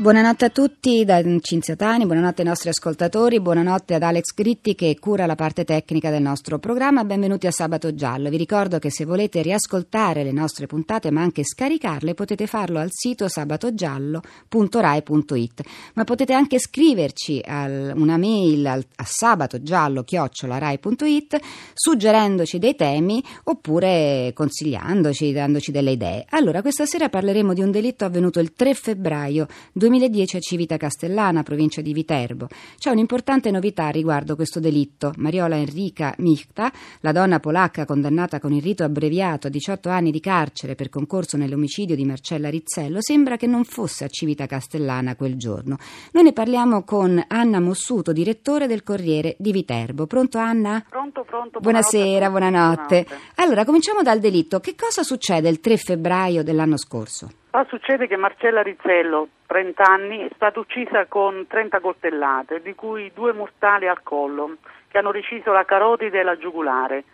Buonanotte a tutti da Cinzia Tani, buonanotte ai nostri ascoltatori, buonanotte ad Alex Gritti che cura la parte tecnica del nostro programma. Benvenuti a Sabato Giallo. Vi ricordo che se volete riascoltare le nostre puntate ma anche scaricarle potete farlo al sito sabatogiallo.rai.it. Ma potete anche scriverci una mail a sabatogiallo.rai.it suggerendoci dei temi oppure consigliandoci, dandoci delle idee. Allora, questa sera parleremo di un delitto avvenuto il 3 febbraio 2020 2010 a Civita Castellana, provincia di Viterbo. C'è un'importante novità riguardo questo delitto. Mariola Enrica Michta, la donna polacca condannata con il rito abbreviato a 18 anni di carcere per concorso nell'omicidio di Marcella Rizzello, sembra che non fosse a Civita Castellana quel giorno. Noi ne parliamo con Anna Mossuto, direttore del Corriere di Viterbo. Pronto Anna? Pronto, pronto. Buonasera, buonanotte. buonanotte. Allora, cominciamo dal delitto. Che cosa succede il 3 febbraio dell'anno scorso? Ma succede che Marcella Rizzello, 30 anni, è stata uccisa con 30 coltellate, di cui due mortali al collo, che hanno reciso la carotide e la giugulare.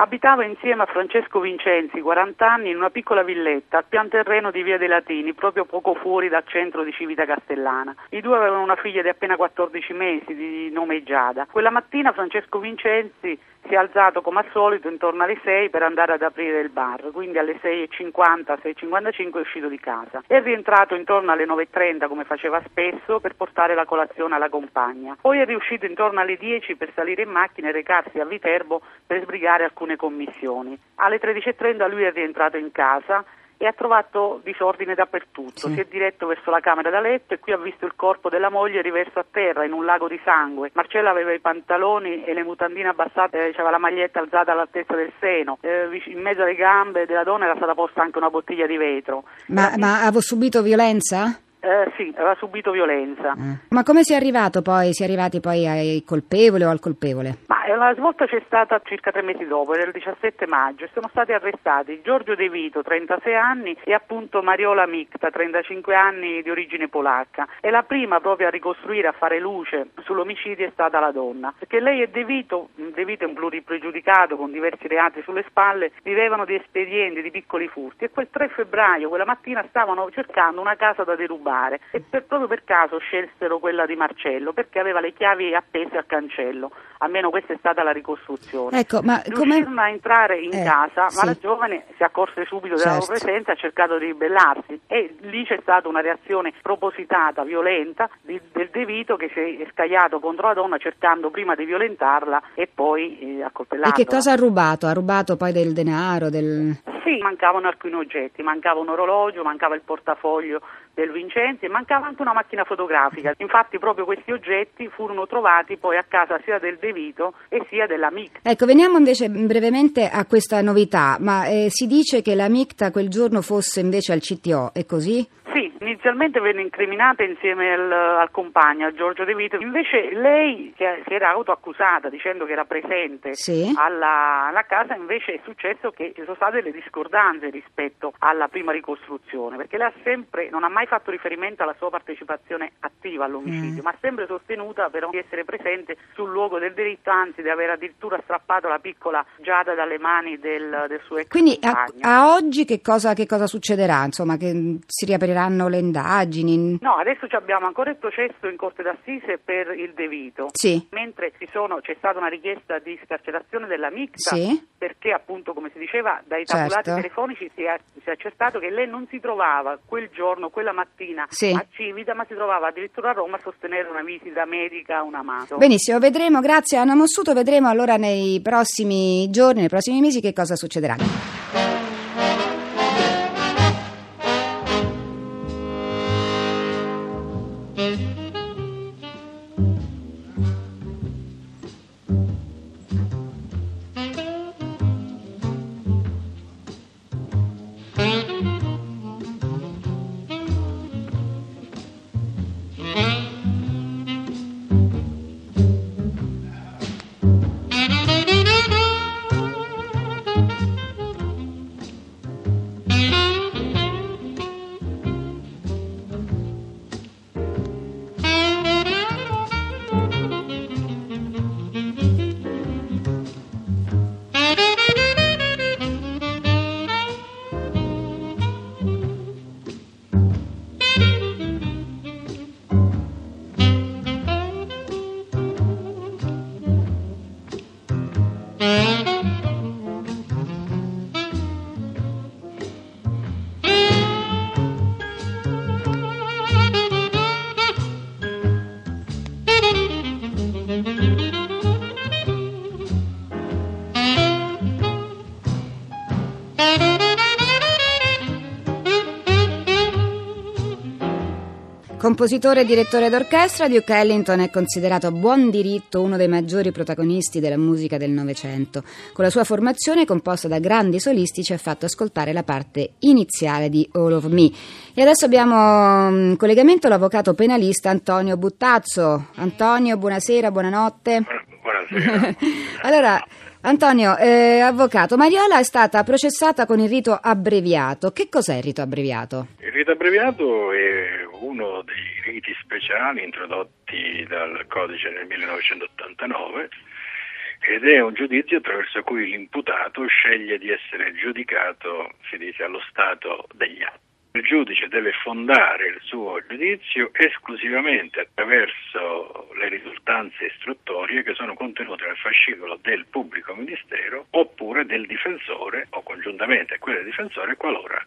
Abitava insieme a Francesco Vincenzi, 40 anni, in una piccola villetta al pian terreno di Via dei Latini, proprio poco fuori dal centro di Civita Castellana. I due avevano una figlia di appena 14 mesi, di nome Giada. Quella mattina Francesco Vincenzi si è alzato come al solito intorno alle 6 per andare ad aprire il bar, quindi alle 6.50, 6.55 è uscito di casa. È rientrato intorno alle 9.30 come faceva spesso per portare la colazione alla compagna. Poi è riuscito intorno alle 10 per salire in macchina e recarsi a Viterbo per sbrigare alcune commissioni. Alle 13.30 lui è rientrato in casa e ha trovato disordine dappertutto. Sì. Si è diretto verso la camera da letto e qui ha visto il corpo della moglie riverso a terra in un lago di sangue. Marcella aveva i pantaloni e le mutandine abbassate, eh, aveva la maglietta alzata all'altezza del seno. Eh, in mezzo alle gambe della donna era stata posta anche una bottiglia di vetro. Ma, ma ha subito violenza? Eh, sì, aveva subito violenza. Eh. Ma come si è arrivato poi? Si è arrivati poi ai colpevoli o al colpevole? Ma eh, la svolta c'è stata circa tre mesi dopo, era il 17 maggio, e sono stati arrestati Giorgio De Vito, 36 anni, e appunto Mariola Micta, 35 anni di origine polacca. E la prima proprio a ricostruire, a fare luce sull'omicidio è stata la donna, perché lei e De Vito, De Vito è un pluripregiudicato con diversi reati sulle spalle, vivevano di espedienti, di piccoli furti e quel 3 febbraio, quella mattina, stavano cercando una casa da derubare rubare e per, proprio per caso scelsero quella di Marcello perché aveva le chiavi appese al cancello, almeno questa è stata la ricostruzione. Ecco, ma Riuscirono a entrare in eh, casa, sì. ma la giovane si accorse subito della certo. loro presenza e ha cercato di ribellarsi e lì c'è stata una reazione propositata, violenta di, del De Vito che si è scagliato contro la donna cercando prima di violentarla e poi eh, accoltellarla. E che cosa ha rubato? Ha rubato poi del denaro? Del... Sì, mancavano alcuni oggetti, mancava un orologio, mancava il portafoglio del Vincenzi e mancava anche una macchina fotografica. Infatti proprio questi oggetti furono trovati poi a casa sia del De Vito e sia della MICTA. Ecco, veniamo invece brevemente a questa novità, ma eh, si dice che la MICTA quel giorno fosse invece al CTO, è così? Sì, inizialmente venne incriminata insieme al, al compagno, a Giorgio De Vito, invece lei si, era autoaccusata dicendo che era presente sì. alla, alla, casa, invece è successo che ci sono state delle discordanze rispetto alla prima ricostruzione, perché lei ha sempre, non ha mai fatto riferimento alla sua partecipazione attiva all'omicidio, mm. ma ha sempre sostenuta però di essere presente sul luogo del delitto, anzi di aver addirittura strappato la piccola Giada dalle mani del, del suo ex Quindi a, a, oggi che cosa, che cosa succederà? Insomma, che si riaprirà apriranno le indagini? No, adesso abbiamo ancora il processo in Corte d'Assise per il De Vito, sì. mentre sono, c'è stata una richiesta di scarcerazione della Mixta sì. perché appunto, come si diceva, dai tabulati certo. telefonici si è, si è, accertato che lei non si trovava quel giorno, quella mattina sì. a Civita, ma si trovava addirittura a Roma a sostenere una visita medica a una mano. Benissimo, vedremo, grazie a Anna Mossuto, vedremo allora nei prossimi giorni, nei prossimi mesi che cosa succederà. Música compositore e direttore d'orchestra, Duke Ellington è considerato a buon diritto uno dei maggiori protagonisti della musica del Novecento. Con la sua formazione, composta da grandi solisti, ci ha fatto ascoltare la parte iniziale di All of Me. E adesso abbiamo in collegamento l'avvocato penalista Antonio Buttazzo. Antonio, buonasera, buonanotte. Buonasera. allora, Antonio, eh, avvocato, Mariola è stata processata con il rito abbreviato. Che cos'è il rito abbreviato? Il rito abbreviato è uno dei riti speciali introdotti dal codice nel 1989 ed è un giudizio attraverso cui l'imputato sceglie di essere giudicato, si dice, allo stato degli atti. Il giudice deve fondare il suo giudizio esclusivamente attraverso le risultanze istruttorie che sono contenute nel fascicolo del pubblico ministero oppure del difensore o congiuntamente a quelle del difensore qualora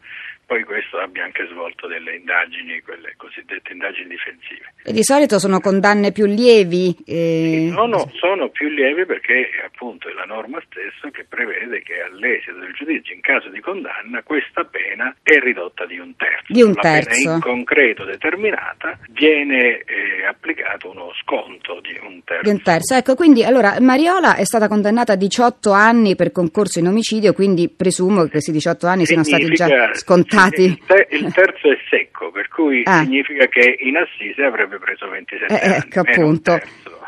poi questo abbia anche svolto delle indagini, quelle cosiddette indagini difensive. E di solito sono condanne più lievi? Eh... No, no, sono più lievi perché appunto è la norma stessa che prevede che all'esito del giudizio in caso di condanna questa pena è ridotta di un terzo. Di un terzo. in concreto determinata viene eh, applicato uno sconto di un terzo. Di un terzo, ecco, quindi allora Mariola è stata condannata a 18 anni per concorso in omicidio, quindi presumo che questi 18 anni siano stati già scontati il, te- il, terzo è secco, per cui ah. significa che in assise avrebbe preso 27 eh, anni. Ecco, appunto.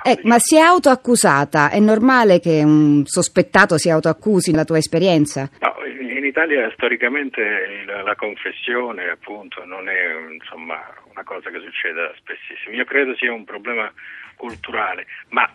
Eh, ma si è autoaccusata? È normale che un sospettato si autoaccusi nella tua esperienza? No, in Italia storicamente la, la confessione appunto non è insomma, una cosa che succeda spessissimo. Io credo sia un problema culturale, ma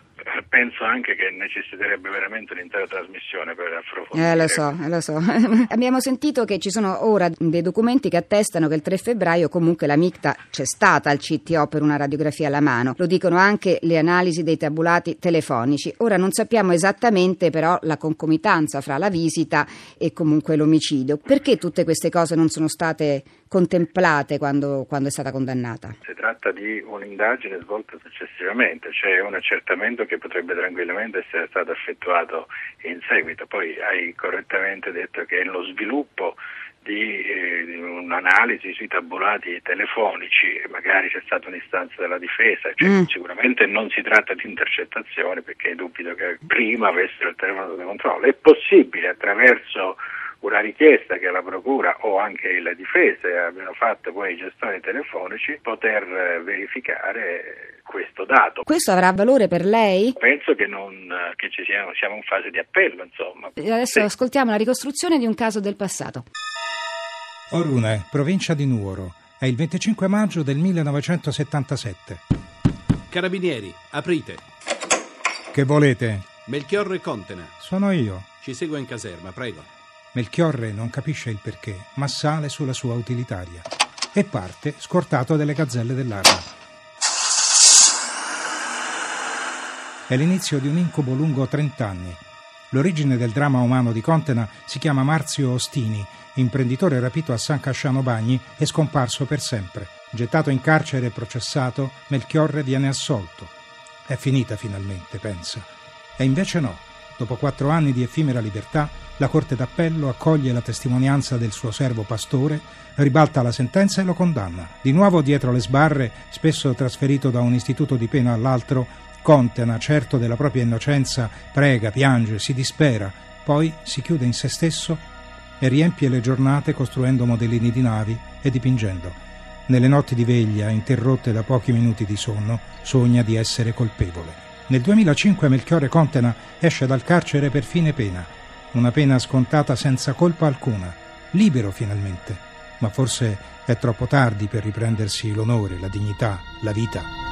penso anche che necessiterebbe veramente un'intera trasmissione per approfondire. Eh, lo so, eh, lo so. Abbiamo sentito che ci sono ora dei documenti che attestano che il 3 febbraio comunque la MICTA c'è stata al CTO per una radiografia alla mano. Lo dicono anche le analisi dei tabulati telefonici. Ora non sappiamo esattamente però la concomitanza fra la visita e comunque l'omicidio. Perché tutte queste cose non sono state contemplate quando, quando è stata condannata? Si tratta di un'indagine svolta successivamente, cioè un accertamento che potrebbe tranquillamente essere stato effettuato in seguito. Poi hai correttamente detto che è lo sviluppo di, eh, di, un'analisi sui tabulati telefonici, magari c'è stata un'istanza della difesa, cioè, mm. sicuramente non si tratta di intercettazioni perché dubito che prima avessero il telefono sotto controllo. È possibile attraverso una richiesta che la Procura o anche le difese abbiano fatto poi ai gestori telefonici poter eh, verificare questo dato. Questo avrà valore per lei? Penso che, non, che ci siamo, siamo in fase di appello, insomma. Adesso sì. ascoltiamo la ricostruzione di un caso del passato. Orune, provincia di Nuoro. È il 25 maggio del 1977. Carabinieri, aprite. Che volete? Melchiorre Contena. Sono io. Ci segua in caserma, prego. Melchiorre non capisce il perché, ma sale sulla sua utilitaria e parte scortato dalle gazzelle dell'arma. È l'inizio di un incubo lungo 30 anni. L'origine del dramma umano di Contena si chiama Marzio Ostini, imprenditore rapito a San Casciano Bagni e scomparso per sempre. Gettato in carcere e processato, Melchiorre viene assolto. È finita finalmente, pensa. E invece no. Dopo quattro anni di effimera libertà, la Corte d'Appello accoglie la testimonianza del suo servo pastore, ribalta la sentenza e lo condanna. Di nuovo dietro le sbarre, spesso trasferito da un istituto di pena all'altro, Contena, certo della propria innocenza, prega, piange, si dispera, poi si chiude in se stesso e riempie le giornate costruendo modellini di navi e dipingendo. Nelle notti di veglia, interrotte da pochi minuti di sonno, sogna di essere colpevole. Nel 2005 Melchiorre Contena esce dal carcere per fine pena, una pena scontata senza colpa alcuna, libero finalmente, ma forse è troppo tardi per riprendersi l'onore, la dignità, la vita.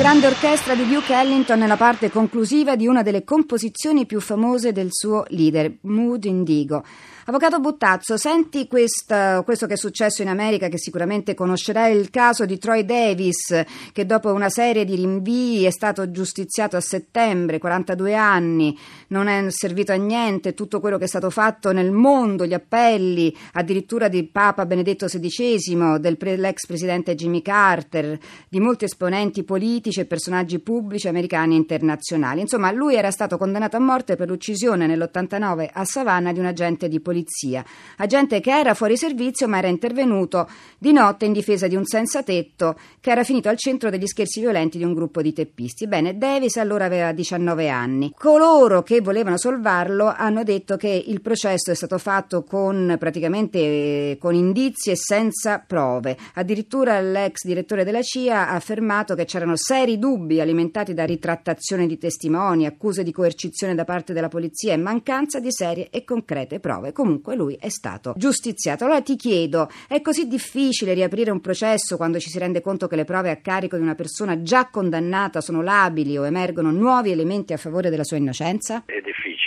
Grande orchestra di Duke Ellington nella parte conclusiva di una delle composizioni più famose del suo leader, Mood Indigo. Avvocato Buttazzo, senti questa, questo che è successo in America, che sicuramente conoscerai, il caso di Troy Davis, che dopo una serie di rinvii è stato giustiziato a settembre, 42 anni, non è servito a niente, tutto quello che è stato fatto nel mondo, gli appelli addirittura di Papa Benedetto XVI, dell'ex presidente Jimmy Carter, di molti esponenti politici e personaggi pubblici americani e internazionali. Insomma, lui era stato condannato a morte per l'uccisione nell'89 a Savannah di un agente di polizia agente che era fuori servizio ma era intervenuto di notte in difesa di un senza tetto che era finito al centro degli scherzi violenti di un gruppo di teppisti. Bene, Davis allora aveva 19 anni. Coloro che volevano salvarlo hanno detto che il processo è stato fatto con praticamente con indizi e senza prove. Addirittura l'ex direttore della CIA ha affermato che c'erano seri dubbi alimentati da ritrattazione di testimoni, accuse di coercizione da parte della polizia e mancanza di serie e concrete prove comunque lui è stato giustiziato. Allora ti chiedo, è così difficile riaprire un processo quando ci si rende conto che le prove a carico di una persona già condannata sono labili o emergono nuovi elementi a favore della sua innocenza? È difficile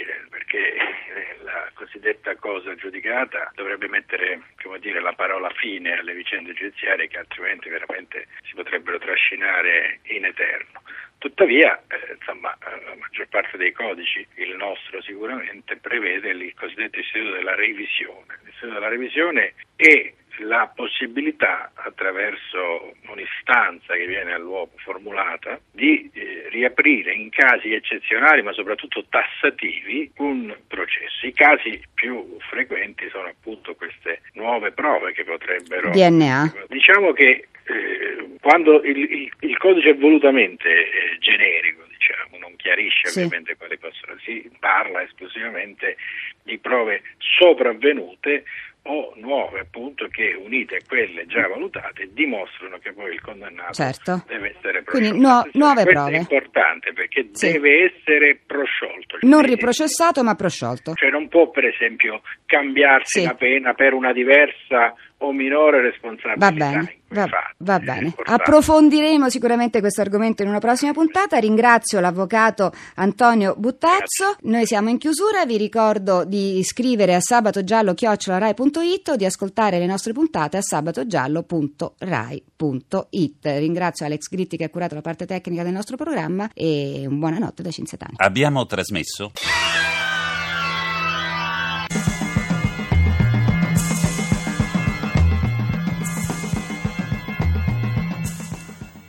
cosiddetta cosa giudicata dovrebbe mettere dire, la parola fine alle vicende giudiziarie che altrimenti veramente si potrebbero trascinare in eterno. Tuttavia, eh, insomma, eh, la maggior parte dei codici, il nostro sicuramente, prevede il cosiddetto istituto della revisione. L'istituto della revisione è la possibilità, attraverso un'istanza che viene all'uomo formulata, di eh, riaprire in casi eccezionali, ma soprattutto tassativi, un processo. I casi più frequenti sono appunto queste nuove prove che potrebbero... DNA. Diciamo che eh, quando il, il, il, codice è volutamente eh, generico, diciamo, non chiarisce sì. ovviamente quali possono, si parla esclusivamente di prove sopravvenute o nuove appunto che unite a quelle già valutate dimostrano che poi il condannato certo. deve essere prosciolto. Quindi nu- nuove Questo prove. è importante perché sì. deve essere prosciolto. Non riprocessato ma prosciolto. Cioè non può per esempio cambiarsi sì. la pena per una diversa o minore responsabilità. Va bene, va, va bene. Approfondiremo sicuramente questo argomento in una prossima puntata. Ringrazio l'avvocato Antonio Buttazzo. Grazie. Noi siamo in chiusura, vi ricordo di iscrivere a sabatogiallo.rai.it o di ascoltare le nostre puntate a sabatogiallo.rai.it. Ringrazio Alex Gritti che ha curato la parte tecnica del nostro programma e un buonanotte da Cinzatani. Abbiamo trasmesso